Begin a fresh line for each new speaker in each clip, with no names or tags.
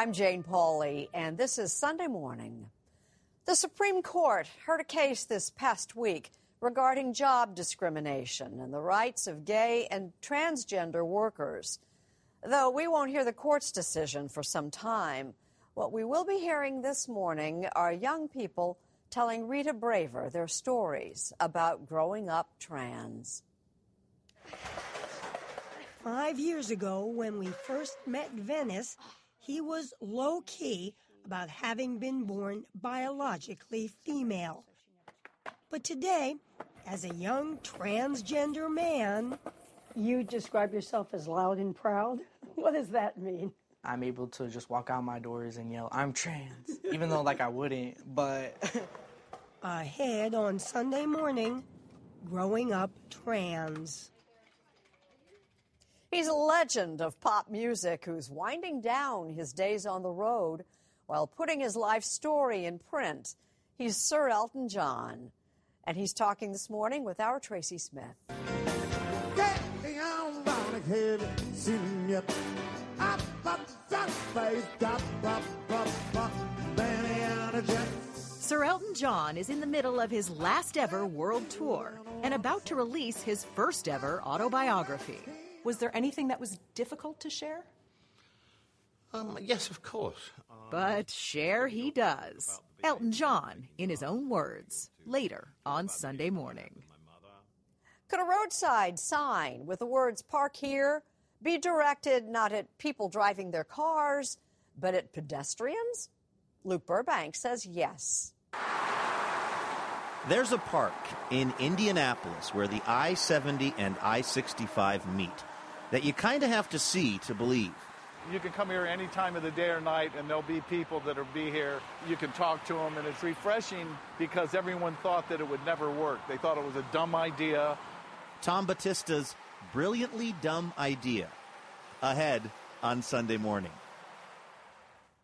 I'm Jane Pauley, and this is Sunday Morning. The Supreme Court heard a case this past week regarding job discrimination and the rights of gay and transgender workers. Though we won't hear the court's decision for some time, what we will be hearing this morning are young people telling Rita Braver their stories about growing up trans.
Five years ago, when we first met Venice, he was low key about having been born biologically female. But today, as a young transgender man,
you describe yourself as loud and proud. What does that mean?
I'm able to just walk out my doors and yell, I'm trans, even though like I wouldn't, but.
Ahead on Sunday morning, growing up trans.
He's a legend of pop music who's winding down his days on the road while putting his life story in print. He's Sir Elton John, and he's talking this morning with our Tracy Smith.
Sir Elton John is in the middle of his last ever world tour and about to release his first ever autobiography.
Was there anything that was difficult to share?
Um, yes, of course.
But share he does. Elton John, in his own words, later on Sunday morning.
Could a roadside sign with the words park here be directed not at people driving their cars, but at pedestrians? Luke Burbank says yes.
There's a park in Indianapolis where the I 70 and I 65 meet that you kind of have to see to believe.
You can come here any time of the day or night, and there'll be people that'll be here. You can talk to them, and it's refreshing because everyone thought that it would never work. They thought it was a dumb idea.
Tom Battista's brilliantly dumb idea ahead on Sunday morning.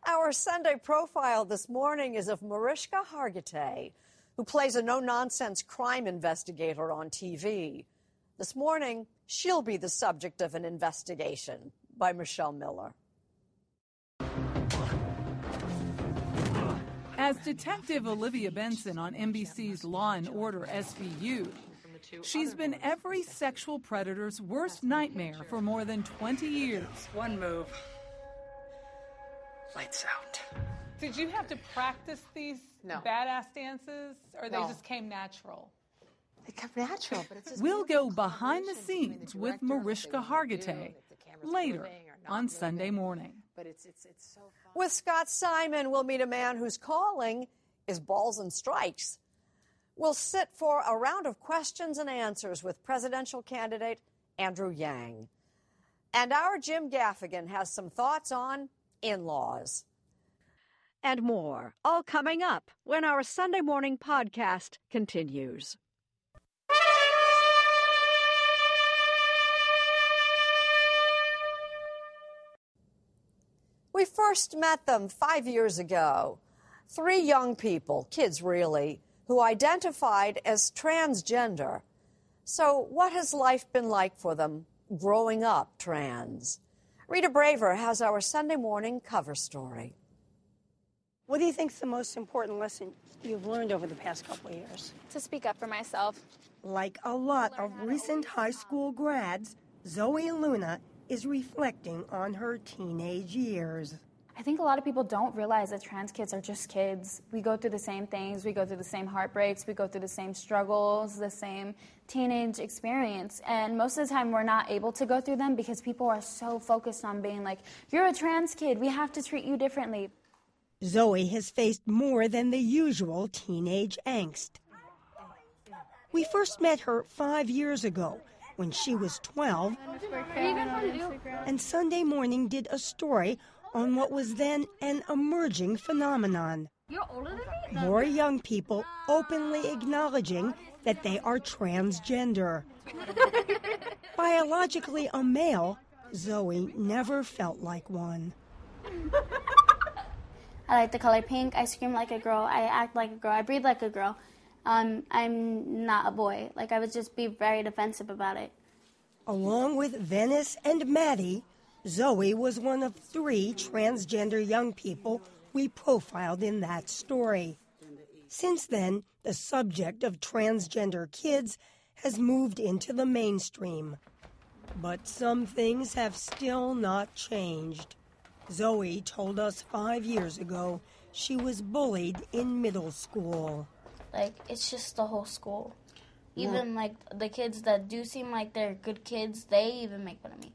Our Sunday profile this morning is of Mariska Hargitay, who plays a no nonsense crime investigator on TV. This morning, she'll be the subject of an investigation by Michelle Miller.
As Detective Olivia Benson on NBC's Law and Order SVU, she's been every sexual predator's worst nightmare for more than 20 years.
One move. Lights out.
Did you have to practice these
No.
badass dances, or they
No.
just came natural?
It comes natural, but it's just
We'll go behind the scenes with Mariska Hargitay later on Sunday morning.
but it's it's it's so fun.
With Scott Simon, we'll meet a man whose calling is balls and strikes. We'll sit for a round of questions and answers with presidential candidate Andrew Yang. And our Jim Gaffigan has some thoughts on in laws. And more, all coming up when our Sunday morning podcast continues. We first met them five years ago. Three young people, kids really, who identified as transgender. So, what has life been like for them growing up trans? Rita Braver has our Sunday morning cover story.
What do you think's the most important lesson you've learned over the past couple of years?
To speak up for myself.
Like a lot of recent high school grads, Zoe Luna is reflecting on her teenage years.
I think a lot of people don't realize that trans kids are just kids. We go through the same things, we go through the same heartbreaks, we go through the same struggles, the same teenage experience. And most of the time, we're not able to go through them because people are so focused on being like, you're a trans kid, we have to treat you differently.
Zoe has faced more than the usual teenage angst. We first met her five years ago when she was 12, and Sunday morning did a story on what was then an emerging phenomenon. More young people openly acknowledging that they are transgender. Biologically a male, Zoe never felt like one.
I like the color pink, I scream like a girl, I act like a girl, I breathe like a girl. Um, I'm not a boy. Like, I would just be very defensive about it.
Along with Venice and Maddie, Zoe was one of three transgender young people we profiled in that story. Since then, the subject of transgender kids has moved into the mainstream. But some things have still not changed. Zoe told us five years ago she was bullied in middle school.
Like, it's just the whole school.
Yeah.
Even, like, the kids that do seem like they're good kids, they even make fun of me.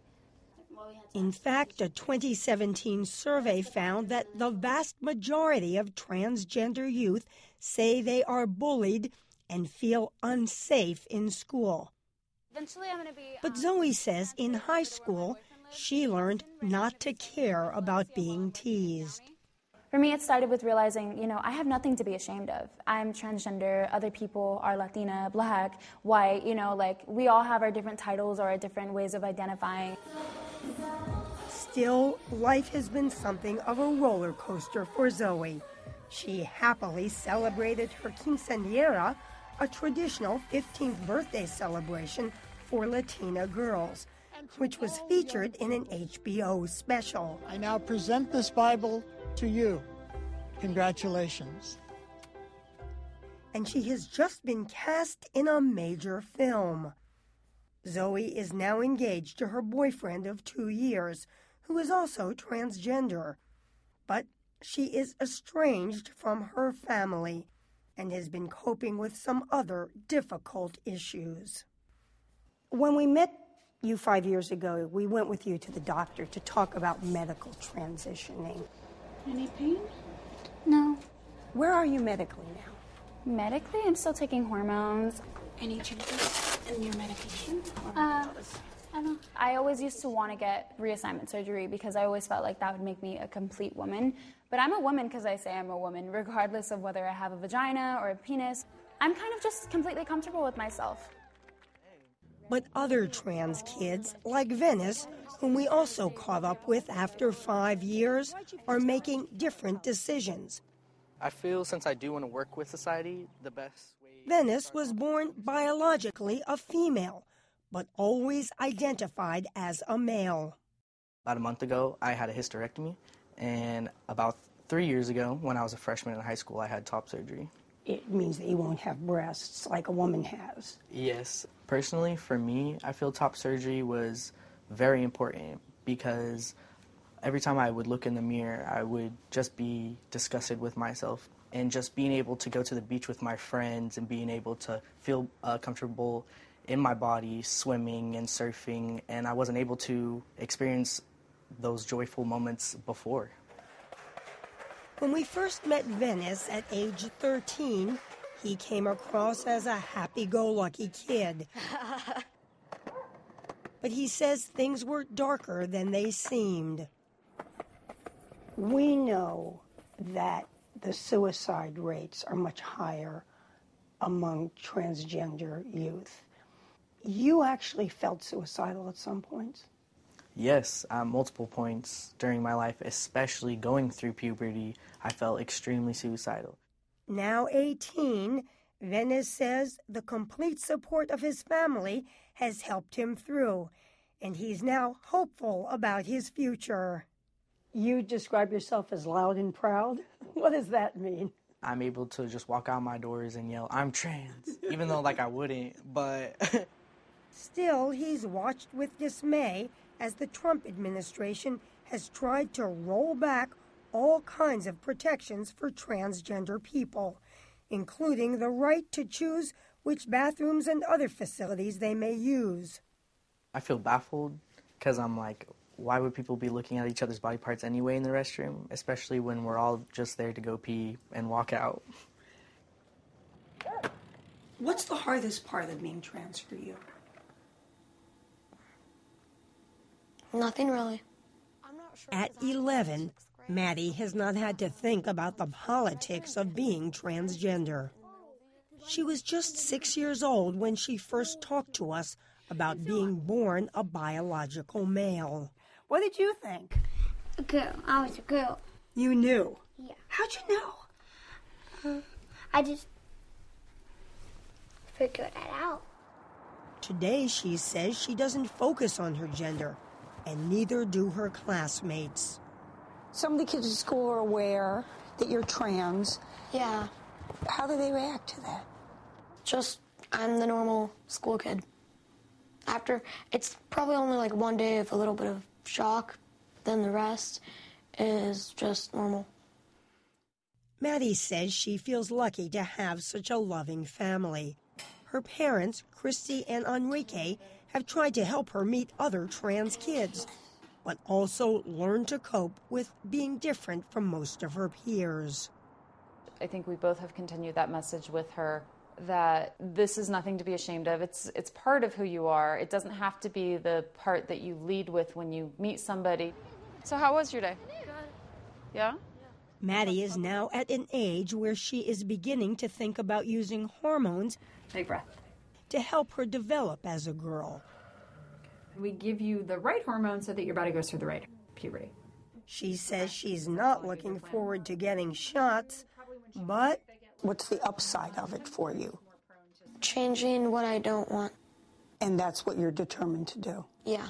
In fact, a 2017 survey found that the vast majority of transgender youth say they are bullied and feel unsafe in school.
Eventually, I'm gonna be.
But um, Zoe says in high school, she learned not to care about being teased.
For me, it started with realizing, you know, I have nothing to be ashamed of. I'm transgender, other people are Latina, black, white, you know, like we all have our different titles or our different ways of identifying.
Still, life has been something of a roller coaster for Zoe. She happily celebrated her quinceañera, a traditional 15th birthday celebration for Latina girls, which was featured in an HBO special.
I now present this Bible to you. Congratulations.
And she has just been cast in a major film. Zoe is now engaged to her boyfriend of two years, who is also transgender. But she is estranged from her family and has been coping with some other difficult issues. When we met you five years ago, we went with you to the doctor to talk about medical transitioning.
Any pain? No.
Where are you medically now?
Medically, I'm still taking hormones.
Any changes in your medication?
Uh, I don't. I always used to want to get reassignment surgery because I always felt like that would make me a complete woman. But I'm a woman because I say I'm a woman, regardless of whether I have a vagina or a penis. I'm kind of just completely comfortable with myself.
But other trans kids, like Venice, whom we also caught up with after five years, are making different decisions.
I feel since I do want to work with society, the best way.
Venice was born biologically a female, but always identified as a male.
About a month ago, I had a hysterectomy, and about three years ago, when I was a freshman in high school, I had top surgery.
It means that you won't have breasts like a woman has.
Yes. Personally, for me, I feel top surgery was very important because every time I would look in the mirror, I would just be disgusted with myself. And just being able to go to the beach with my friends and being able to feel uh, comfortable in my body, swimming and surfing, and I wasn't able to experience those joyful moments before.
When we first met Venice at age 13, he came across as a happy go lucky kid. But he says things were darker than they seemed.
We know that the suicide rates are much higher among transgender youth. You actually felt suicidal at some points?
Yes, at multiple points during my life, especially going through puberty, I felt extremely suicidal.
Now 18, Venice says the complete support of his family has helped him through, and he's now hopeful about his future.
You describe yourself as loud and proud. What does that mean?
I'm able to just walk out my doors and yell, I'm trans, even though like I wouldn't, but
Still, he's watched with dismay as the Trump administration has tried to roll back all kinds of protections for transgender people, including the right to choose which bathrooms and other facilities they may use.
I feel baffled because I'm like, why would people be looking at each other's body parts anyway in the restroom, especially when we're all just there to go pee and walk out?
What's the hardest part of being trans for you?
Nothing really.
At 11, Maddie has not had to think about the politics of being transgender. She was just six years old when she first talked to us about being born a biological male.
What did you think?
A girl. I was a girl.
You knew.
Yeah.
How'd you know?
Uh, I just figured that out.
Today, she says she doesn't focus on her gender, and neither do her classmates.
Some of the kids at school are aware that you're trans.
Yeah.
How do they react to that?
Just, I'm the normal school kid. After, it's probably only like one day of a little bit of shock, then the rest is just normal.
Maddie says she feels lucky to have such a loving family. Her parents, Christy and Enrique, have tried to help her meet other trans kids, but also learn to cope with being different from most of her peers.
I think we both have continued that message with her that this is nothing to be ashamed of. It's it's part of who you are. It doesn't have to be the part that you lead with when you meet somebody. So how was your day? Yeah?
Maddie is now at an age where she is beginning to think about using hormones
Take breath.
To help her develop as a girl.
We give you the right hormone so that your body goes through the right puberty.
She says she's not looking forward to getting shots, but
What's the upside of it for you?
Changing what I don't want.
And that's what you're determined to do.
Yeah.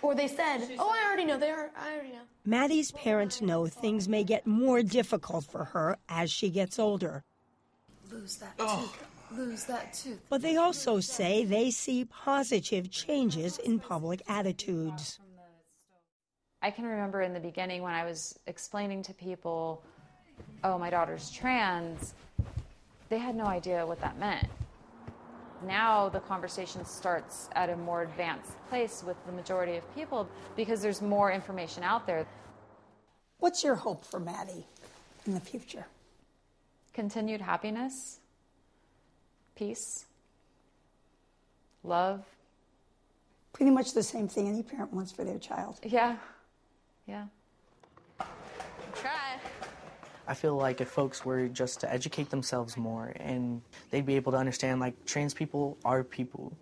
Or they said, oh, I already know. They are, I already know.
Maddie's parents know things may get more difficult for her as she gets older.
Lose that oh. tooth. Lose that tooth.
But they also say they see positive changes in public attitudes.
I can remember in the beginning when I was explaining to people, oh, my daughter's trans, they had no idea what that meant. Now the conversation starts at a more advanced place with the majority of people because there's more information out there.
What's your hope for Maddie in the future?
Continued happiness, peace, love.
Pretty much the same thing any parent wants for their child.
Yeah, yeah.
Try.
I feel like if folks were just to educate themselves more and they'd be able to understand like trans people are people.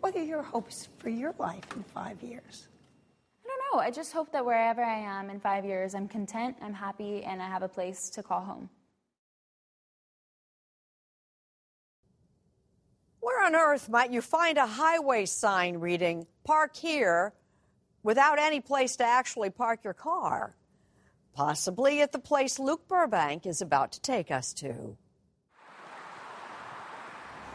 What are your hopes for your life in five years?
I don't
know. I just hope that wherever I am in five years, I'm content, I'm happy, and I have a place to call home.
Where on earth might you find a highway sign reading, Park Here, without any place to actually park your car? Possibly at the place Luke Burbank is about to take us to.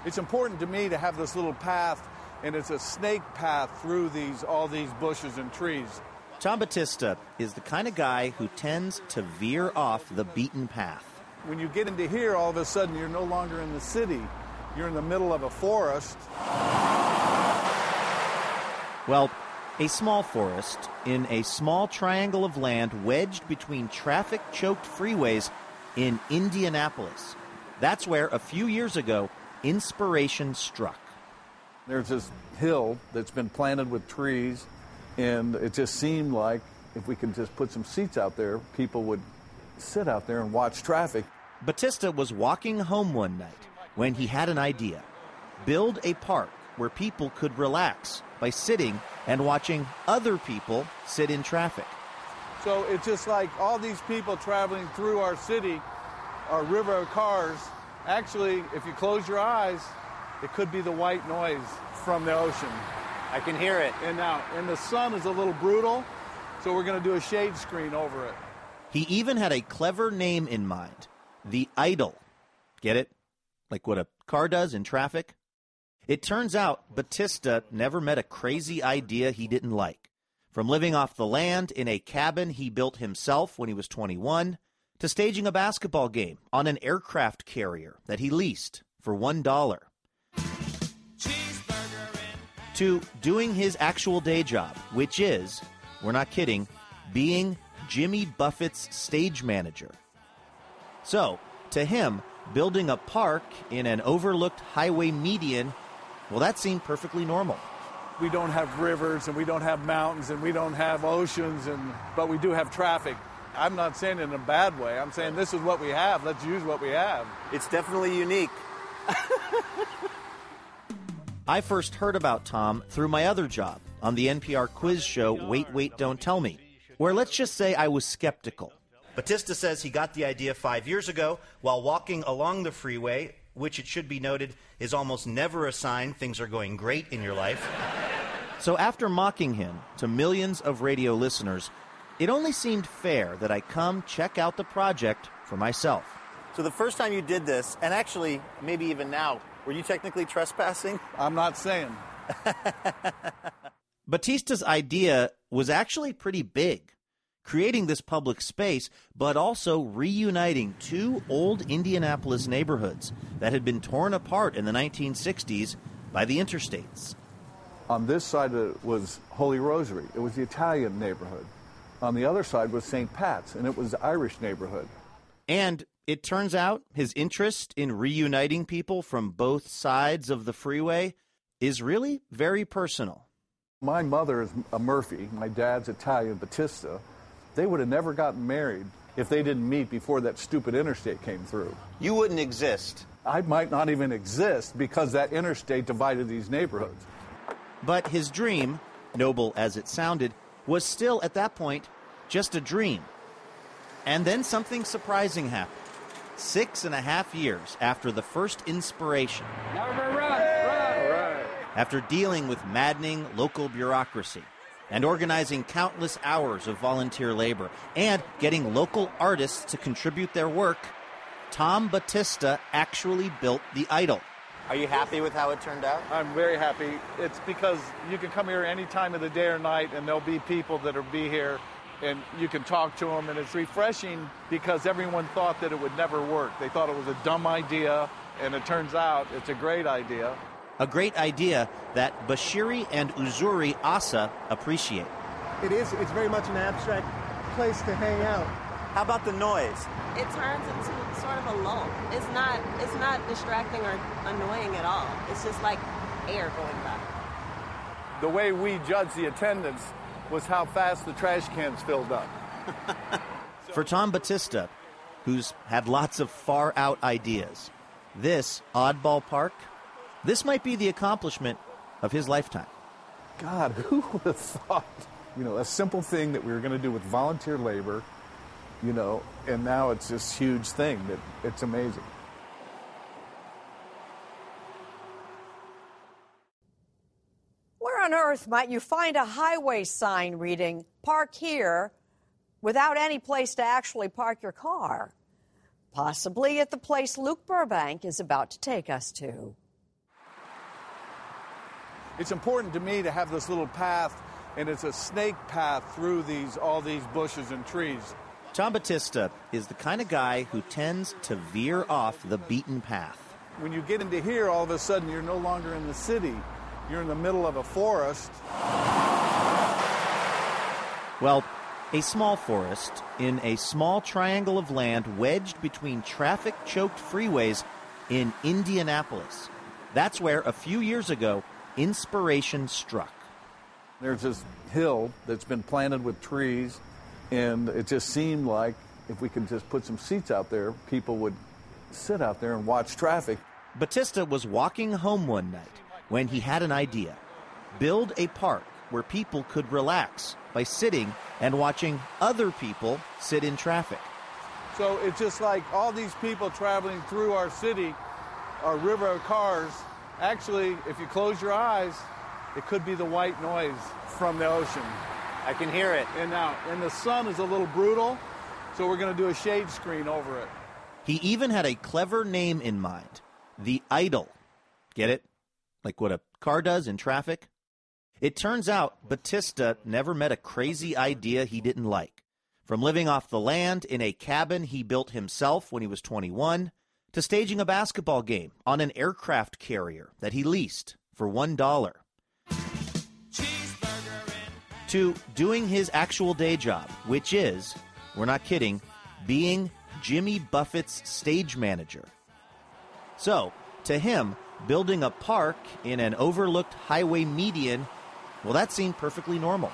It's important to me to have this little path, and it's a snake path through these all these bushes and trees.
Tom Battista is the kind of guy who tends to veer off the beaten path.
When you get into here, all of a sudden you're no longer in the city. You're in the middle of a forest.
Well, a small forest in a small triangle of land wedged between traffic choked freeways in Indianapolis. That's where a few years ago inspiration struck.
There's this hill that's been planted with trees, and it just seemed like if we could just put some seats out there, people would sit out there and watch traffic.
Battista was walking home one night when he had an idea build a park where people could relax by sitting and watching other people sit in traffic.
So it's just like all these people traveling through our city, our river of cars. Actually, if you close your eyes, it could be the white noise from the ocean.
I can hear it.
And now, and the sun is a little brutal, so we're going to do a shade screen over it.
He even had a clever name in mind the idle. Get it? Like what a car does in traffic? It turns out Battista never met a crazy idea he didn't like. From living off the land in a cabin he built himself when he was 21, to staging a basketball game on an aircraft carrier that he leased for $1, to doing his actual day job, which is, we're not kidding, being Jimmy Buffett's stage manager. So, to him, building a park in an overlooked highway median, well, that seemed perfectly normal.
We don't have rivers and we don't have mountains and we don't have oceans, and but we do have traffic. I'm not saying it in a bad way. I'm saying this is what we have. Let's use what we have.
It's definitely unique. I first heard about Tom through my other job on the NPR quiz show Wait, Wait, Don't Tell Me, where let's just say I was skeptical. Battista says he got the idea five years ago while walking along the freeway, which it should be noted is almost never a sign things are going great in your life. so after mocking him to millions of radio listeners, it only seemed fair that I come check out the project for myself.
So the first time you did this, and actually maybe even now, were you technically trespassing?
I'm not saying.
Battista's idea was actually pretty big creating this public space, but also reuniting two old Indianapolis neighborhoods that had been torn apart in the 1960s by the interstates.
On this side uh, was Holy Rosary, it was the Italian neighborhood. On the other side was St. Pat's, and it was the Irish neighborhood.
And it turns out his interest in reuniting people from both sides of the freeway is really very personal.
My mother is a Murphy, my dad's Italian, Battista. They would have never gotten married if they didn't meet before that stupid interstate came through.
You wouldn't exist.
I might not even exist because that interstate divided these neighborhoods.
But his dream, noble as it sounded, was still at that point just a dream. And then something surprising happened. Six and a half years after the first inspiration.
Run, run.
After dealing with maddening local bureaucracy and organizing countless hours of volunteer labor and getting local artists to contribute their work, Tom Battista actually built the Idle.
Are you happy with how it turned out?
I'm very happy. It's because you can come here any time of the day or night, and there'll be people that'll be here, and you can talk to them, and it's refreshing because everyone thought that it would never work. They thought it was a dumb idea, and it turns out it's a great idea.
A great idea that Bashiri and Uzuri Asa appreciate.
It is. It's very much an abstract place to hang out.
How about the noise?
It turns into sort of a lull. It's not. It's not distracting or annoying at all. It's just like air going by.
The way we judged the attendance was how fast the trash cans filled up.
For Tom Battista, who's had lots of far out ideas, this oddball park this might be the accomplishment of his lifetime.
God, who would have thought You know, a simple thing that we were going to do with volunteer labor, you know, and now it's this huge thing that it's amazing.
Where on earth might you find a highway sign reading, park here, without any place to actually park your car? Possibly at the place Luke Burbank is about to take us to.
It's important to me to have this little path, and it's a snake path through these all these bushes and trees.
Tom Battista is the kind of guy who tends to veer off the beaten path.
When you get into here, all of a sudden you're no longer in the city. You're in the middle of a forest.
Well, a small forest in a small triangle of land wedged between traffic choked freeways in Indianapolis. That's where a few years ago inspiration struck.
There's this hill that's been planted with trees, and it just seemed like if we could just put some seats out there, people would sit out there and watch traffic.
Battista was walking home one night when he had an idea build a park where people could relax by sitting and watching other people sit in traffic.
So it's just like all these people traveling through our city, our river of cars. Actually, if you close your eyes, it could be the white noise from the ocean.
I can hear it.
And now, and the sun is a little brutal, so we're going to do a shade screen over it.
He even had a clever name in mind the Idle. Get it? Like what a car does in traffic? It turns out Battista never met a crazy idea he didn't like. From living off the land in a cabin he built himself when he was 21, to staging a basketball game on an aircraft carrier that he leased for $1, to doing his actual day job, which is, we're not kidding, being Jimmy Buffett's stage manager. So, to him, building a park in an overlooked highway median, well, that seemed perfectly normal.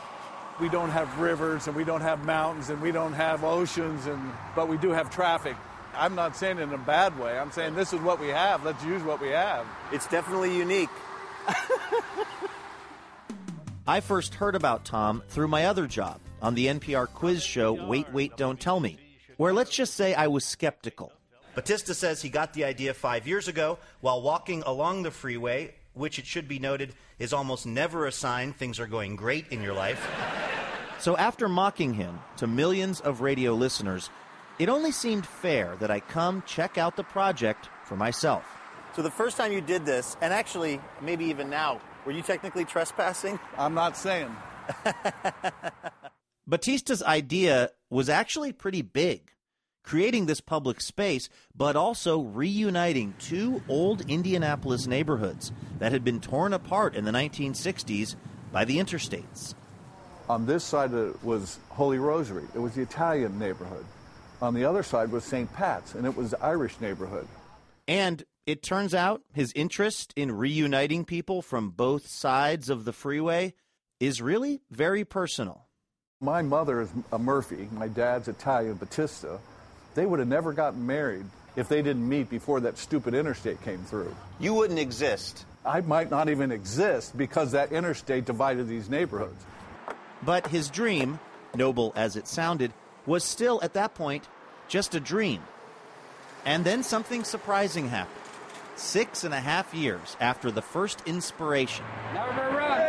We don't have rivers and we don't have mountains and we don't have oceans, and but we do have traffic. I'm not saying it in a bad way. I'm saying this is what we have. Let's use what we have.
It's definitely unique.
I first heard about Tom through my other job on the NPR quiz show Wait, Wait, Don't Tell Me, where let's just say I was skeptical.
Battista says he got the idea five years ago while walking along the freeway, which it should be noted is almost never a sign things are going great in your life.
So after mocking him to millions of radio listeners, it only seemed fair that I come check out the project for myself.
So the first time you did this, and actually maybe even now, were you technically trespassing?
I'm not saying.
Battista's idea was actually pretty big creating this public space, but also reuniting two old Indianapolis neighborhoods that had been torn apart in the 1960s by the interstates.
On this side was Holy Rosary, it was the Italian neighborhood. On the other side was St. Pat's, and it was the Irish neighborhood.
And it turns out his interest in reuniting people from both sides of the freeway is really very personal.
My mother is a Murphy, my dad's Italian Battista. They would have never gotten married if they didn't meet before that stupid interstate came through.
You wouldn't exist.
I might not even exist because that interstate divided these neighborhoods.
But his dream, noble as it sounded, was still at that point just a dream. And then something surprising happened. Six and a half years after the first inspiration.
Never run,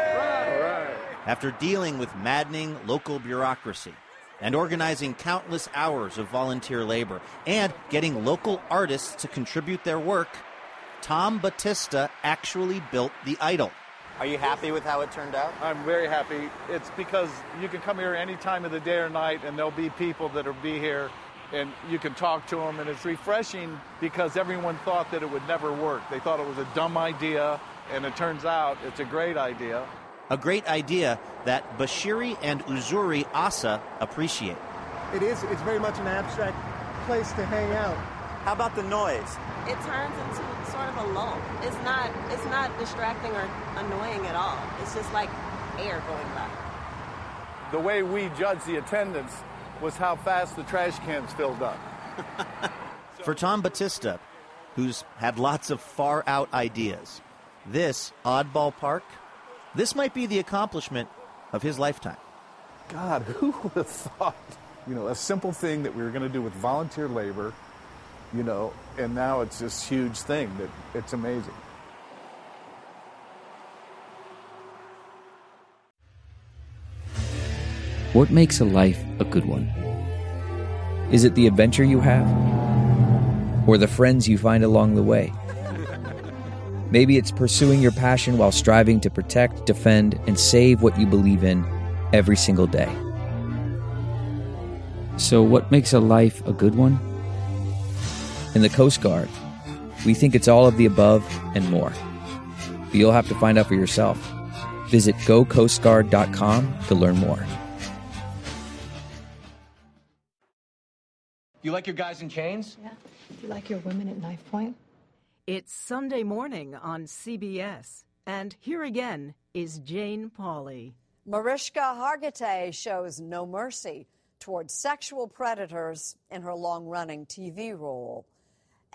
run.
After dealing with maddening local bureaucracy and organizing countless hours of volunteer labor and getting local artists to contribute their work, Tom Battista actually built the Idle.
Are you happy with how it turned out?
I'm very happy. It's because you can come here any time of the day or night, and there'll be people that'll be here, and you can talk to them, and it's refreshing because everyone thought that it would never work. They thought it was a dumb idea, and it turns out it's a great idea.
A great idea that Bashiri and Uzuri Asa appreciate.
It is, it's very much an abstract place to hang out.
How about the noise?
It turns into sort of a lull. It's not it's not distracting or annoying at all. It's just like air going by.
The way we judged the attendance was how fast the trash cans filled up.
For Tom Battista, who's had lots of far out ideas, this oddball park, this might be the accomplishment of his lifetime.
God, who would have thought, you know, a simple thing that we were going to do with volunteer labor, you know, and now it's this huge thing that it's amazing.
What makes a life a good one? Is it the adventure you have? Or the friends you find along the way? Maybe it's pursuing your passion while striving to protect, defend, and save what you believe in every single day. So, what makes a life a good one? In the Coast Guard, we think it's all of the above and more. But you'll have to find out for yourself. Visit gocoastguard.com to learn more.
You like your guys in chains?
Yeah. You like your women at knife point?
It's Sunday morning on CBS. And here again is Jane Pauley.
Mariska Hargitay shows no mercy towards sexual predators in her long running TV role.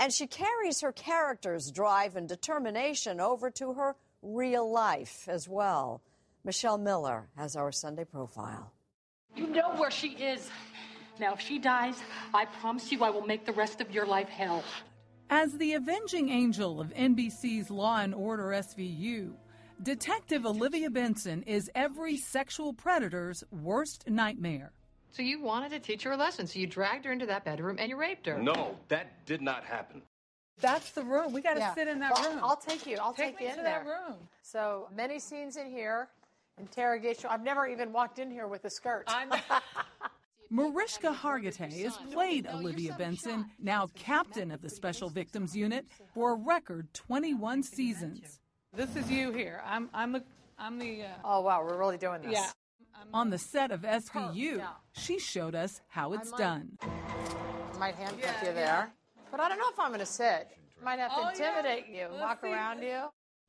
And she carries her character's drive and determination over to her real life as well. Michelle Miller has our Sunday profile.
You know where she is. Now, if she dies, I promise you I will make the rest of your life hell.
As the avenging angel of NBC's Law and Order SVU, Detective Olivia Benson is every sexual predator's worst nightmare.
So you wanted to teach her a lesson, so you dragged her into that bedroom and you raped her.
No, that did not happen.
That's the room. We got to
Yeah.
sit in that
Well,
room.
I'll take you. I'll
Take
take,
me
you in
to that room.
So many scenes in here. Interrogation. I've never even walked in here with a skirt.
Mariska Hargitay has played Olivia Benson, now captain of the Special Victims Unit, for a record 21 seasons.
This is you here. I'm I'm the I'm the. Uh,
oh wow, we're really doing this.
Yeah.
On the set of SVU, oh, she showed us how it's done.
I might handcuff you there, but I don't know if I'm going to sit. Might have to
Oh, yeah.
intimidate you,
Let's
walk
see.
around you,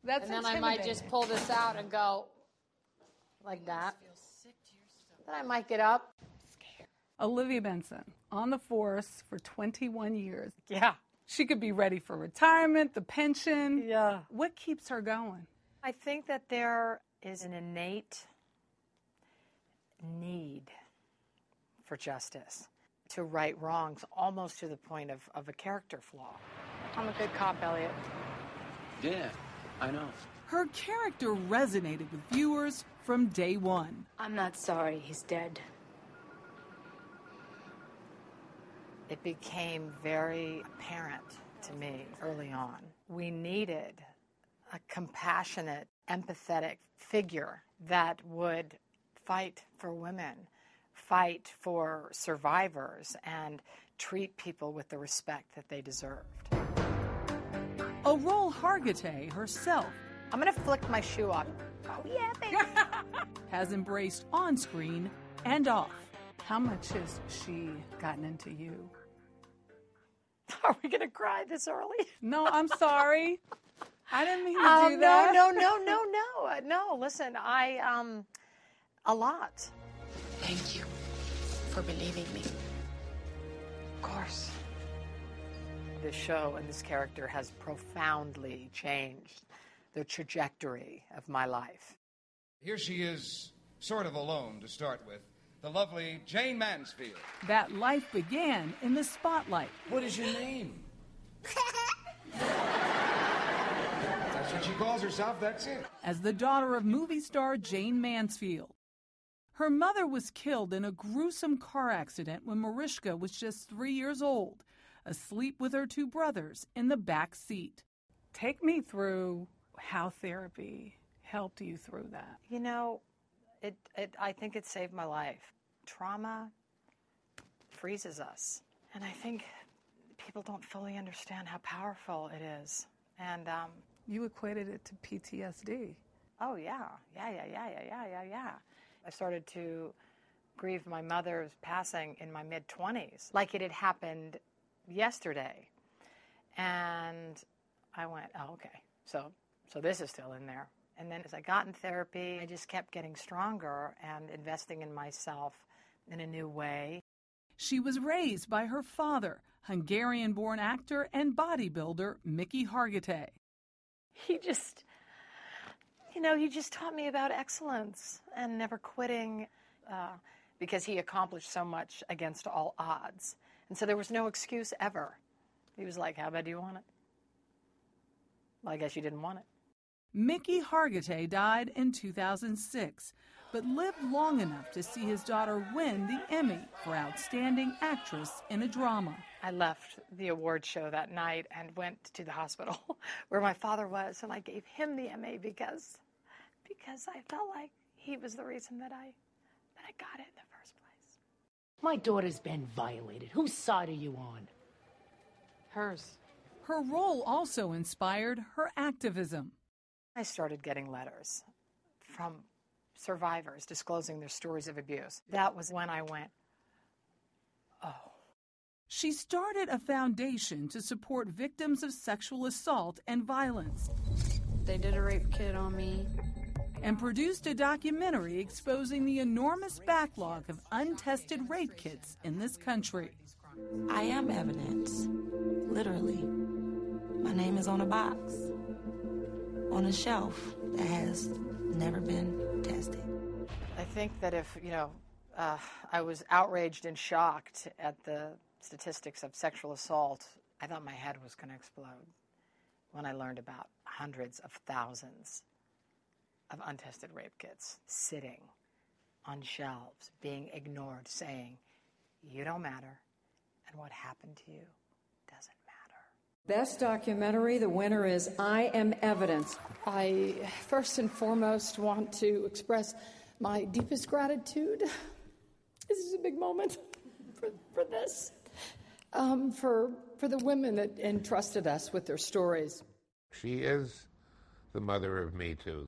That's
and then I might just pull this out and go like that. Then I might get up.
Olivia Benson on the force for 21 years.
Yeah.
She could be ready for retirement, the pension.
Yeah.
What keeps her going?
I think that there is an innate need for justice, to right wrongs, almost to the point of, of a character flaw. I'm a good cop, Elliot.
Yeah, I know.
Her character resonated with viewers from day one.
I'm not sorry he's dead.
It became very apparent to me early on. We needed a compassionate, empathetic figure that would fight for women, fight for survivors, and treat people with the respect that they deserved.
A role Hargitay herself
I'm going to flick my shoe off. Oh, yeah, baby.
has embraced on screen and off.
How much has she gotten into you?
Are we going to cry this early?
No, I'm sorry. I didn't mean to
Um,
do that.
No, no, no, no, no. Uh, No, listen, I, um, a lot.
Thank you for believing me.
Of course. This show and this character has profoundly changed the trajectory of my life.
Here she is, sort of alone to start with, the lovely Jayne Mansfield.
That life began in the spotlight.
What is your name? That's what she calls herself, that's it.
as the daughter of movie star Jayne Mansfield. Her mother was killed in a gruesome car accident when Mariska was just three years old, asleep with her two brothers in the back seat.
Take me through how therapy helped you through that.
You know, it, it, I think it saved my life. Trauma freezes us. And I think people don't fully understand how powerful it is. And, um,
You equated it to PTSD.
Oh yeah, yeah, yeah, yeah, yeah, yeah, yeah, yeah. I started to grieve my mother's passing in my mid twenties, like it had happened yesterday, and I went, oh okay, so so this is still in there. And then as I got in therapy, I just kept getting stronger and investing in myself in a new way.
She was raised by her father, Hungarian born actor and bodybuilder Mickey Hargitay.
He just, you know, he just taught me about excellence and never quitting. uh, because he accomplished so much against all odds. And so there was no excuse ever. He was like, How bad do you want it? Well, I guess you didn't want it.
Mickey Hargitay died in 2006, but lived long enough to see his daughter win the Emmy for Outstanding Actress in a Drama.
I left the award show that night and went to the hospital where my father was, and I gave him the Emmy because because I felt like he was the reason that I that I got it in the first place.
My daughter's been violated. Whose side are you on?
Hers.
Her role also inspired her activism.
I started getting letters from survivors disclosing their stories of abuse. That was when I went, oh.
She started a foundation to support victims of sexual assault and violence.
They did a rape kit on me.
And produced a documentary exposing the enormous backlog of untested rape kits in this country.
I am evidence, literally. My name is on a box, on a shelf that has never been tested.
I think that if, you know, uh, I was outraged and shocked at the statistics of sexual assault, I thought my head was going to explode when I learned about hundreds of thousands of untested rape kits sitting on shelves, being ignored, saying, You don't matter, and what happened to you doesn't matter.
Best documentary, the winner is I Am Evidence.
I first and foremost want to express my deepest gratitude. This is a big moment for, for this, um, for, for the women that entrusted us with their stories.
She is the mother of Me Too.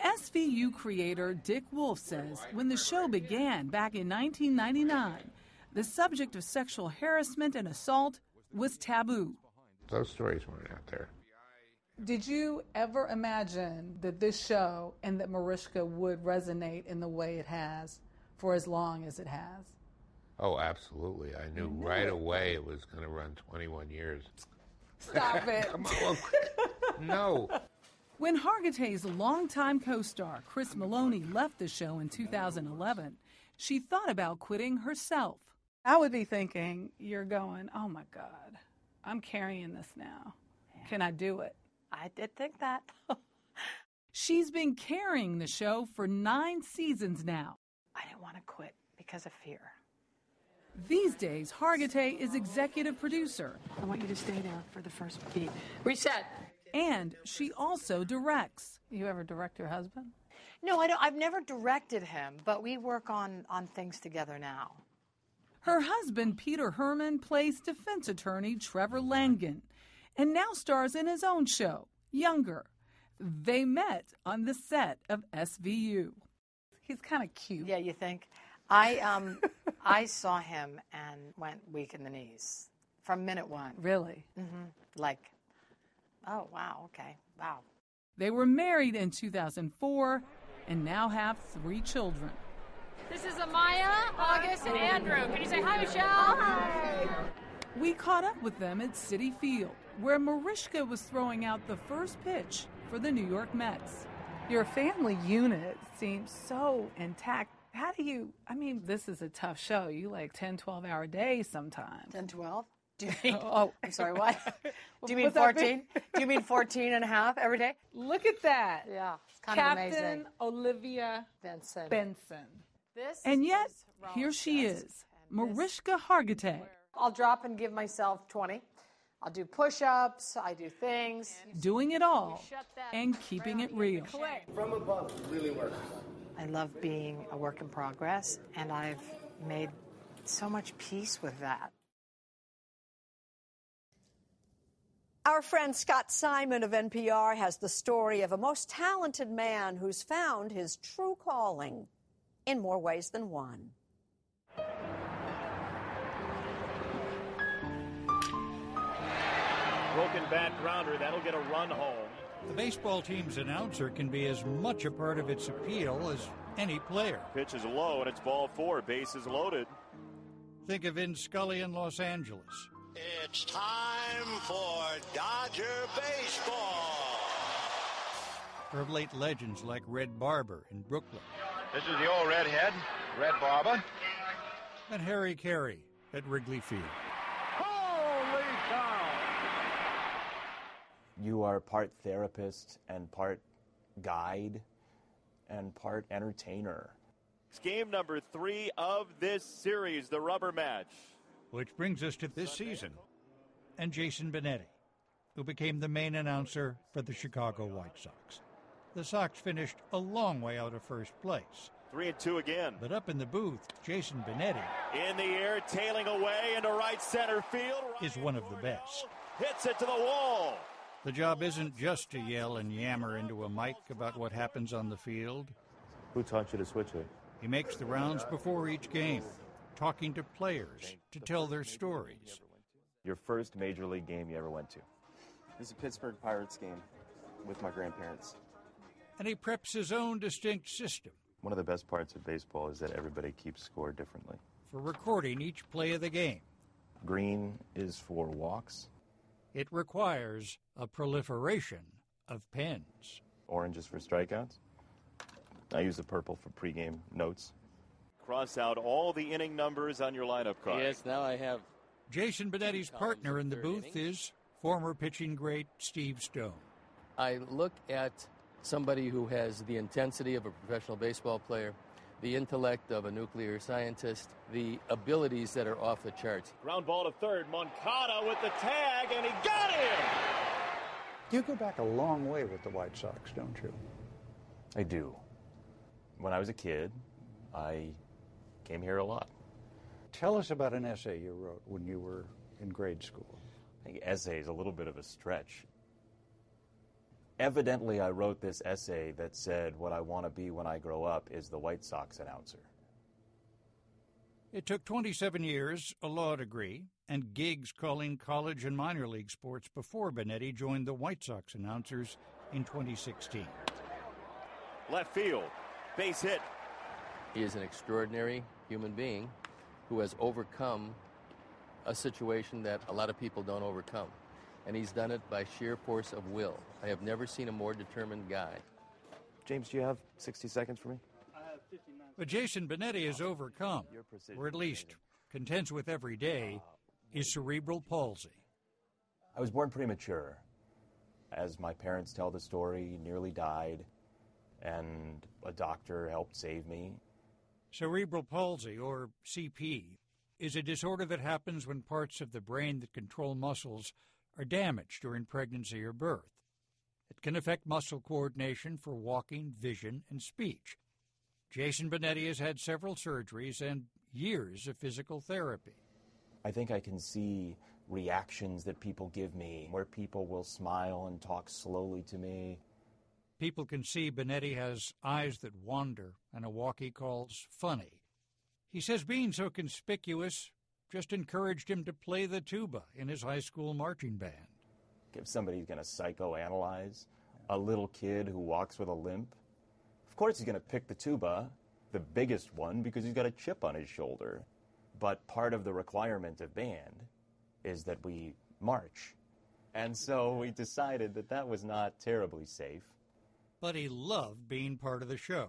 SVU creator Dick Wolf says when the show began back in 1999, the subject of sexual harassment and assault was taboo.
Those stories weren't out there.
Did you ever imagine that this show and that Mariska would resonate in the way it has for as long as it has?
Oh, absolutely. I knew,
knew
right
it.
away it was going to run 21 years.
Stop it.
Come on. no.
When Hargitay's longtime co star, Chris Meloni, left the show in 2011, she thought about quitting herself.
I would be thinking, you're going, oh my God, I'm carrying this now. Can I do it?
I did think that.
She's been carrying the show for nine seasons now.
I didn't want to quit because of fear.
These days, Hargitay is executive producer.
I want you to stay there for the first beat. Reset.
And she also directs.
You ever direct your husband?
No, I don't. I've never directed him, but we work on on things together now.
Her husband, Peter Hermann, plays defense attorney Trevor Langan and now stars in his own show, Younger. They met on the set of SVU.
He's kind of cute.
Yeah, you think? I um I saw him and went weak in the knees from minute one.
Really?
hmm Like, oh wow, okay, wow.
They were married in 2004 and now have three children.
This is Amaya, August, and Andrew. Can you say hi, Michelle? Hi.
We caught up with them at Citi Field, where Mariska was throwing out the first pitch for the New York Mets.
Your family unit seems so intact. How do you, I mean, this is a tough show. You like 10, 12 hour days sometimes.
10, 12? Do you mean,
oh,
I'm sorry, what? Do you mean 14?
mean?
Do you mean 14 and a half every day?
Look at that.
Yeah, it's kind
Captain
of amazing.
Captain Olivia
Benson.
Benson.
This
And yet, here she
Desk,
is, Mariska Hargitay,
I'll drop and give myself 20. I'll do push ups, I do things.
doing it all and keeping it real.
From above really works. I love being a work in progress, and I've made so much peace with that.
Our friend Scott Simon of NPR has the story of a most talented man who's found his true calling in more ways than one.
Broken bat grounder. That'll get a run home.
The baseball team's announcer can be as much a part of its appeal as any player.
Pitch is low and it's ball four. Bases loaded.
Think of Vin Scully in Los Angeles.
It's time for Dodger baseball.
Or of late legends like Red Barber in Brooklyn.
This is the old redhead.
Red Barber.
And Harry Caray at Wrigley Field.
Holy cow!
You are part therapist and part guide and part entertainer.
It's game number three of this series, the rubber match.
Which brings us to this season and Jason Benetti, who became the main announcer for the Chicago White Sox. The Sox finished a long way out of first place.
Three and two again.
But up in the booth, Jason Benetti
In the air, tailing away into right center field.
is one of the best.
Hits it to the wall.
The job isn't just to yell and yammer into a mic about what happens on the field.
Who taught you to switch it?
He makes the rounds before each game, talking to players to tell their stories.
Your first major league game you ever went to?
This is a Pittsburgh Pirates game with my grandparents.
And he preps his own distinct system
One of the best parts of baseball is that everybody keeps score differently.
for recording each play of the game.
Green is for walks,
It requires a proliferation of pens.
Oranges for strikeouts. I use the purple for pregame notes.
Cross out all the inning numbers on your lineup card.
Yes, now I have.
Jason Benetti's partner in the booth is former pitching great Steve Stone.
I look at somebody who has the intensity of a professional baseball player, the intellect of a nuclear scientist, the abilities that are off the charts.
Ground ball to third. Moncada with the tag, and he got him.
You go back a long way with the White Sox, don't you?
I do. When I was a kid, I came here a lot.
Tell us about an essay you wrote when you were in grade school.
I think essay is a little bit of a stretch. Evidently, I wrote this essay that said, What I want to be when I grow up is the White Sox announcer.
It took 27 years, a law degree, and gigs calling college and minor league sports before Benetti joined the White Sox announcers in 2016.
Left field. Base hit.
He is an extraordinary human being who has overcome a situation that a lot of people don't overcome. And he's done it by sheer force of will. I have never seen a more determined guy.
James, do you have 60 seconds for me?
But Jason Benetti is overcome, or at least contends with every day, ah, is cerebral palsy.
I was born premature. As my parents tell the story, nearly died, and a doctor helped save me.
Cerebral palsy, or CP, is a disorder that happens when parts of the brain that control muscles are damaged during pregnancy or birth. It can affect muscle coordination for walking, vision, and speech. Jason Benetti has had several surgeries and years of physical therapy.
I think I can see reactions that people give me where people will smile and talk slowly to me.
People can see Benetti has eyes that wander and a walk he calls funny. He says being so conspicuous just encouraged him to play the tuba in his high school marching band.
If somebody's going to psychoanalyze a little kid who walks with a limp, of course he's going to pick the tuba, the biggest one, because he's got a chip on his shoulder. But part of the requirement of band is that we march. And so we decided that that was not terribly safe.
But he loved being part of the show.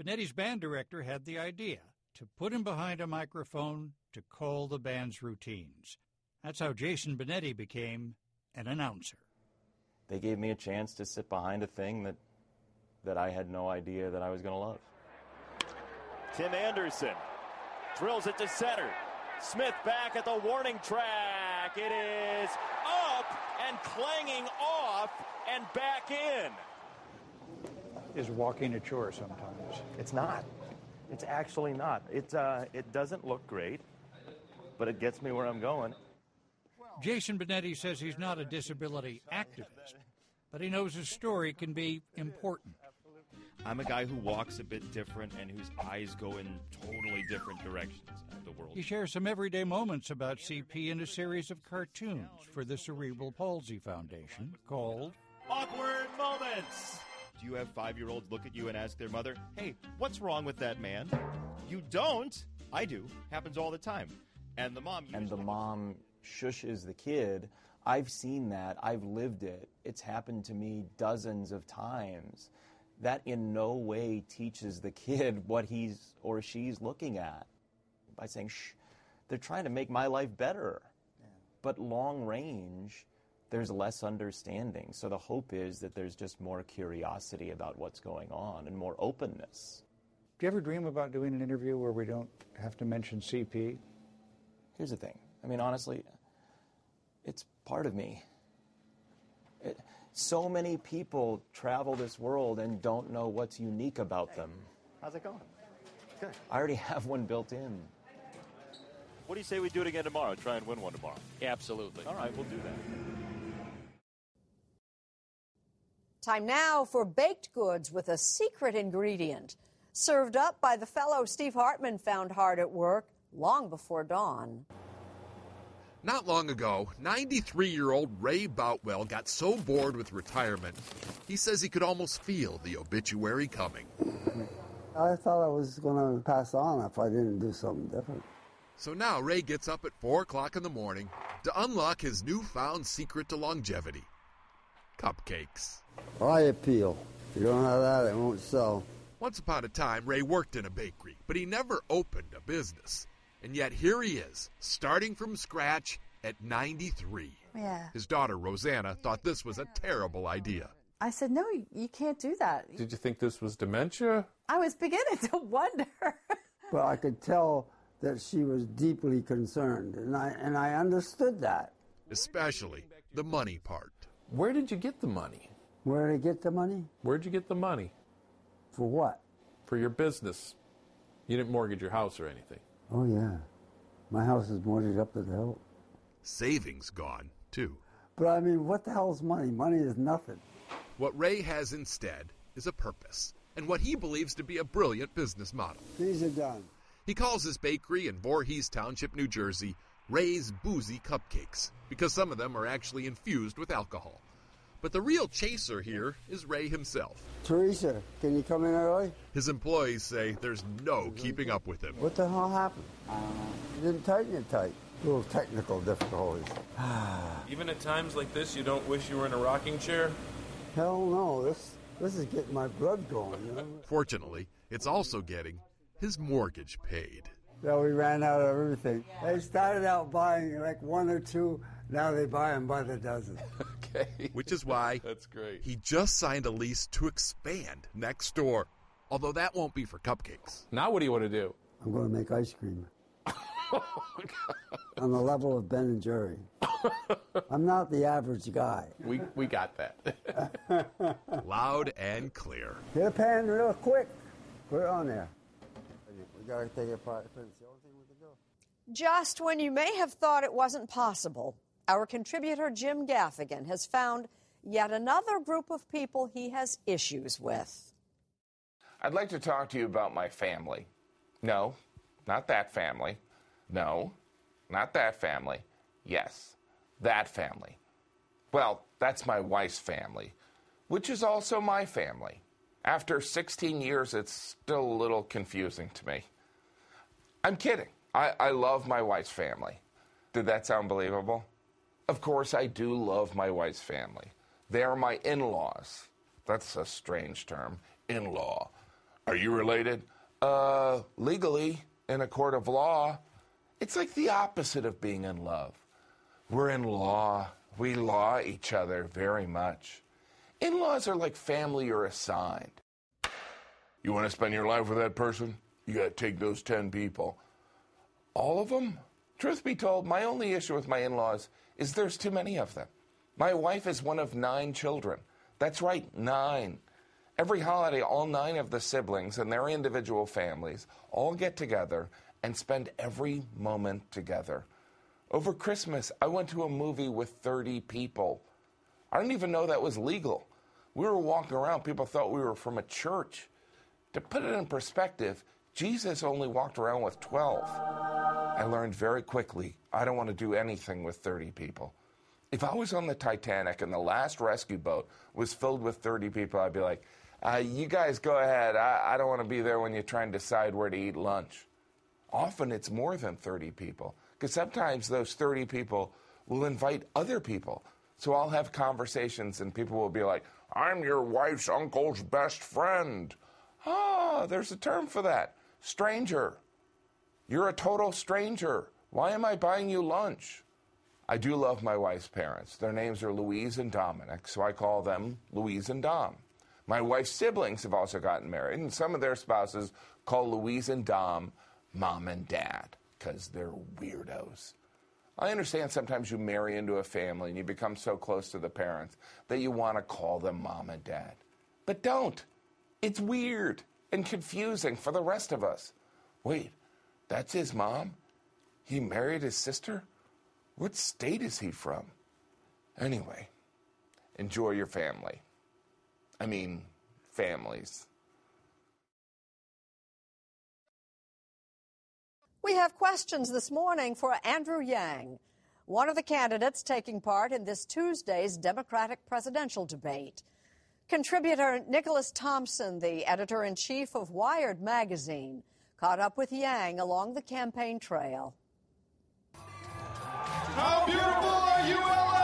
Benetti's band director had the idea to put him behind a microphone to call the band's routines. That's how Jason Benetti became an announcer.
They gave me a chance to sit behind a thing that that I had no idea that I was going to love.
Tim Anderson drills it to center. Smith back at the warning track. It is up and clanging off and back in.
Is walking a chore sometimes?
It's not. It's actually not. It uh, it doesn't look great, but it gets me where I'm going.
Jason Benetti says he's not a disability activist, but he knows his story can be important.
I'm a guy who walks a bit different and whose eyes go in totally different directions of the world.
He shares some everyday moments about CP in a series of cartoons for the Cerebral Palsy Foundation called
Awkward moments. Do you have five year olds look at you and ask their mother, hey, what's wrong with that man? You don't. I do. Happens all the time. And the mom.
And the mom shushes the kid. I've seen that. I've lived it. It's happened to me dozens of times.
that in no way teaches the kid what he's or she's looking at by saying, shh, they're trying to make my life better. But long range, there's less understanding. So the hope is that there's just more curiosity about what's going on and more openness.
Do you ever dream about doing an interview where we don't have to mention CP?
Here's the thing. I mean, honestly, it's part of me. It, so many people travel this world and don't know what's unique about them.
How's it going? Good.
I already have one built in.
What do you say we do it again tomorrow? Try and win one tomorrow.
Absolutely.
All right, we'll do that.
Time now for baked goods with a secret ingredient. Served up by the fellow Steve Hartman found hard at work long before dawn.
Not long ago, 93 year old Ray Boutwell got so bored with retirement, he says he could almost feel the obituary coming.
I thought I was going to pass on if I didn't do something different.
So now Ray gets up at 4 o'clock in the morning to unlock his newfound secret to longevity cupcakes.
I appeal. If you don't have that, it won't sell.
Once upon a time, Ray worked in a bakery, but he never opened a business. And yet here he is, starting from scratch at 93.
Yeah.
His daughter, Rosanna, thought this was a terrible idea.
I said, no, you can't do that.
Did you think this was dementia?
I was beginning to wonder.
But I could tell that she was deeply concerned, and I, and I understood that.
Especially the money part.
Where did you get the money?
Where did I get the money?
Where'd you get the money?
For what?
For your business. You didn't mortgage your house or anything.
Oh, yeah. My house is mortgaged up to the hilt.
Savings gone, too.
But I mean, what the hell's money? Money is nothing.
What Ray has instead is a purpose, and what he believes to be a brilliant business model.
These are done.
He calls his bakery in Voorhees Township, New Jersey, Ray's Boozy Cupcakes, because some of them are actually infused with alcohol. But the real chaser here is Ray himself.
Teresa, can you come in early?
His employees say there's no keeping up with him.
What the hell happened? Uh, you didn't tighten it tight. Little technical difficulties.
Even at times like this, you don't wish you were in a rocking chair?
Hell no. This this is getting my blood going. You know?
Fortunately, it's also getting his mortgage paid.
Yeah, we ran out of everything. They started out buying like one or two. Now they buy them by the dozen.
okay.
Which is why
That's great.
he just signed a lease to expand next door. Although that won't be for cupcakes.
Now what do you want to do?
I'm going to make ice cream. Oh on the level of Ben and Jerry. I'm not the average guy.
We, we got that.
Loud and clear.
Get a pan real quick. Put it on there. We got to take it apart. It's the only thing we can do.
Just when you may have thought it wasn't possible, our contributor Jim Gaffigan has found yet another group of people he has issues with.
I'd like to talk to you about my family. No, not that family. No, not that family. Yes, that family. Well, that's my wife's family, which is also my family. After 16 years, it's still a little confusing to me. I'm kidding. I, I love my wife's family. Did that sound believable? Of course, I do love my wife's family. They are my in laws. That's a strange term. In law. Are you related? Uh, legally, in a court of law, it's like the opposite of being in love. We're in law. We law each other very much. In laws are like family you're assigned. You want to spend your life with that person? You got to take those 10 people. All of them? Truth be told, my only issue with my in laws is there's too many of them. My wife is one of nine children. That's right, nine. Every holiday, all nine of the siblings and their individual families all get together and spend every moment together. Over Christmas, I went to a movie with 30 people. I didn't even know that was legal. We were walking around, people thought we were from a church. To put it in perspective, Jesus only walked around with 12. I learned very quickly I don't want to do anything with 30 people. If I was on the Titanic and the last rescue boat was filled with 30 people, I'd be like, uh, you guys go ahead. I, I don't want to be there when you're trying to decide where to eat lunch. Often it's more than 30 people because sometimes those 30 people will invite other people. So I'll have conversations and people will be like, I'm your wife's uncle's best friend. Ah, there's a term for that. Stranger. You're a total stranger. Why am I buying you lunch? I do love my wife's parents. Their names are Louise and Dominic, so I call them Louise and Dom. My wife's siblings have also gotten married, and some of their spouses call Louise and Dom mom and dad because they're weirdos. I understand sometimes you marry into a family and you become so close to the parents that you want to call them mom and dad. But don't. It's weird and confusing for the rest of us. Wait, that's his mom? He married his sister? What state is he from? Anyway, enjoy your family. I mean, families.
We have questions this morning for Andrew Yang, one of the candidates taking part in this Tuesday's Democratic presidential debate. Contributor Nicholas Thompson, the editor in chief of Wired magazine, caught up with Yang along the campaign trail.
How beautiful are you, LA?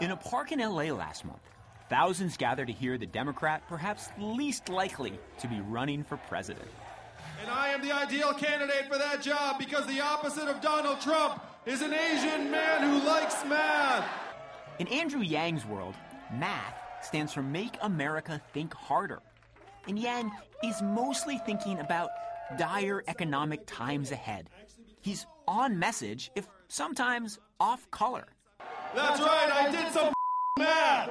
In a park in LA last month, thousands gathered to hear the Democrat perhaps least likely to be running for president.
And I am the ideal candidate for that job because the opposite of Donald Trump is an Asian man who likes math.
In Andrew Yang's world, math stands for Make America Think Harder. And Yang is mostly thinking about dire economic times ahead. He's on message, if sometimes off color.
That's right, I did some math.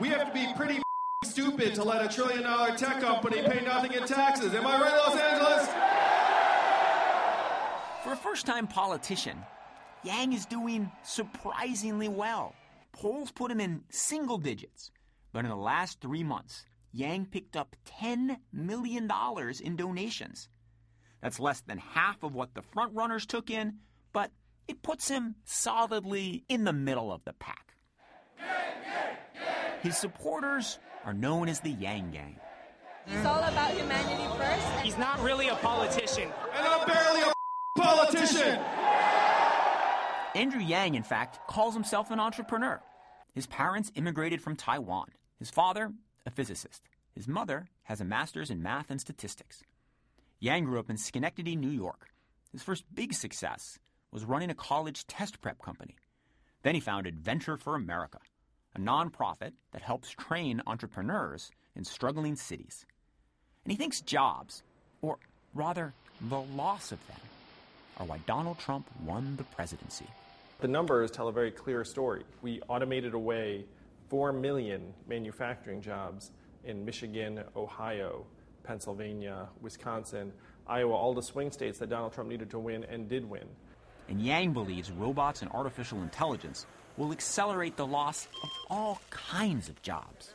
We have to be pretty stupid to let a trillion dollar tech company pay nothing in taxes. Am I right, Los Angeles?
For a first time politician, Yang is doing surprisingly well. Polls put him in single digits. But in the last three months, Yang picked up $10 million in donations. That's less than half of what the frontrunners took in, but it puts him solidly in the middle of the pack. His supporters are known as the Yang Gang.
It's all about humanity first.
He's not really a politician.
And I'm barely a politician.
Andrew Yang, in fact, calls himself an entrepreneur. His parents immigrated from Taiwan. His father, a physicist. His mother has a master's in math and statistics. Yang grew up in Schenectady, New York. His first big success was running a college test prep company. Then he founded Venture for America, a nonprofit that helps train entrepreneurs in struggling cities. And he thinks jobs, or rather the loss of them, are why Donald Trump won the presidency.
The numbers tell a very clear story. We automated away 4 million manufacturing jobs in Michigan, Ohio, Pennsylvania, Wisconsin, Iowa, all the swing states that Donald Trump needed to win and did win.
And Yang believes robots and artificial intelligence will accelerate the loss of all kinds of jobs.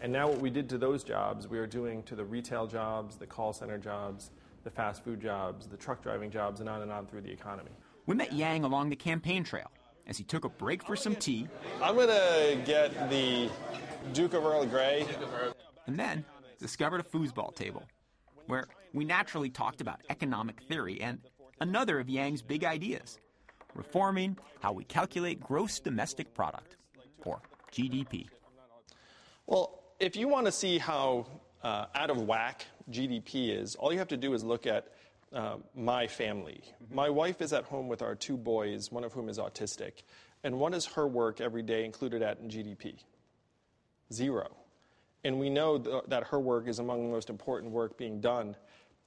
And now, what we did to those jobs, we are doing to the retail jobs, the call center jobs, the fast food jobs, the truck driving jobs, and on and on through the economy.
We met Yang along the campaign trail as he took a break for some tea.
I'm going to get the Duke of Earl Grey.
And then discovered a foosball table where we naturally talked about economic theory and another of Yang's big ideas reforming how we calculate gross domestic product, or GDP.
Well, if you want to see how uh, out of whack GDP is, all you have to do is look at uh, my family. Mm-hmm. My wife is at home with our two boys, one of whom is autistic. And what is her work every day included at in GDP? Zero. And we know th- that her work is among the most important work being done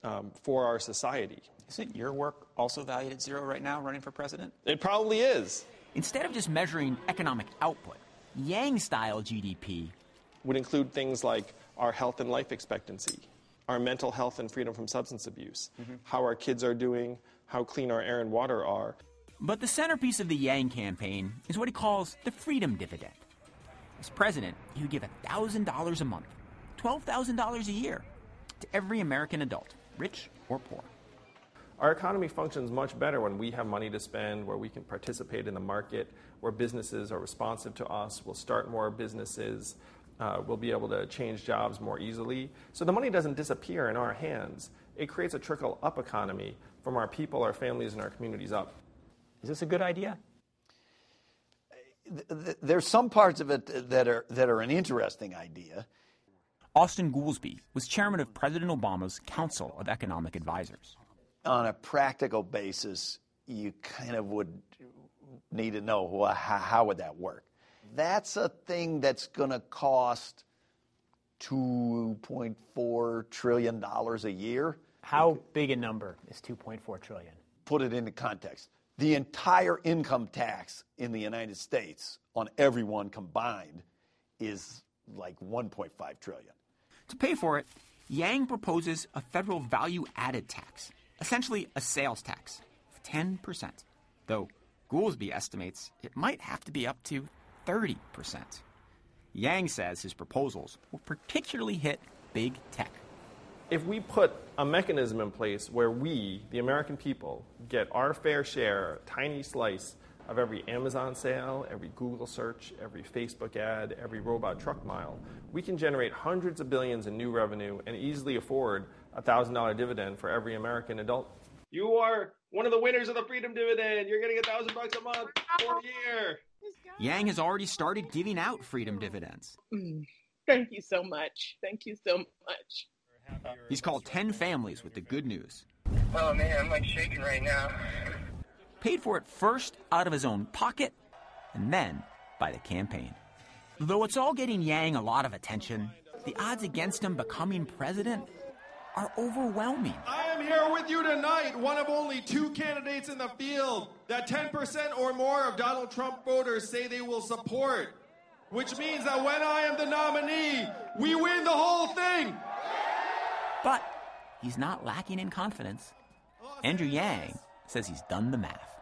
um, for our society.
Isn't your work also valued at zero right now, running for president?
It probably is.
Instead of just measuring economic output, Yang style GDP
would include things like our health and life expectancy, our mental health and freedom from substance abuse, mm-hmm. how our kids are doing, how clean our air and water are.
But the centerpiece of the Yang campaign is what he calls the freedom dividend. As president, he would give $1,000 a month, $12,000 a year, to every American adult, rich or poor.
Our economy functions much better when we have money to spend, where we can participate in the market, where businesses are responsive to us, we'll start more businesses, uh, we'll be able to change jobs more easily. So the money doesn't disappear in our hands. it creates a trickle up economy from our people, our families, and our communities up.
Is this a good idea?
There's some parts of it that are, that are an interesting idea.
Austin Goolsbee was chairman of President Obama's Council of Economic Advisors.
On a practical basis, you kind of would need to know well, how, how would that work. That's a thing that's going to cost $2.4 trillion a year.
How big a number is 2.4 trillion?
Put it into context. The entire income tax in the United States on everyone combined is like 1.5 trillion.
To pay for it, Yang proposes a federal value added tax, essentially a sales tax of 10%, though Goolsbee estimates it might have to be up to 30%. Yang says his proposals will particularly hit big tech.
If we put a mechanism in place where we, the American people, get our fair share, tiny slice of every Amazon sale, every Google search, every Facebook ad, every robot truck mile, we can generate hundreds of billions in new revenue and easily afford a $1,000 dividend for every American adult. You are one of the winners of the Freedom Dividend. You're getting a thousand bucks a month for a year.
Yang has already started giving out freedom dividends.
Mm, thank you so much. Thank you so much.
He's called 10 families with the good news.
Oh man, I'm like shaking right now.
Paid for it first out of his own pocket and then by the campaign. Though it's all getting Yang a lot of attention, the odds against him becoming president are overwhelming.
I am here with you tonight, one of only two candidates in the field that 10% or more of Donald Trump voters say they will support. Which means that when I am the nominee, we win the whole thing.
But he's not lacking in confidence. Andrew Yang says he's done the math.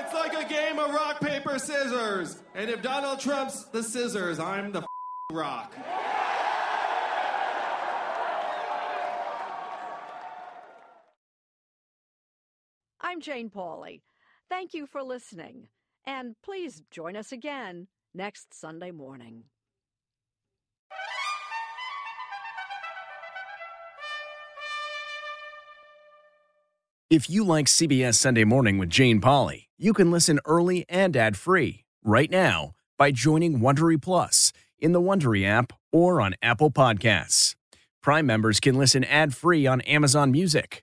It's like a game of rock, paper, scissors. And if Donald Trump's the scissors, I'm the rock.
I'm Jane Pauley. Thank you for listening. And please join us again next Sunday morning.
If you like CBS Sunday Morning with Jane Pauley, you can listen early and ad-free right now by joining Wondery Plus in the Wondery app or on Apple Podcasts. Prime members can listen ad-free on Amazon Music.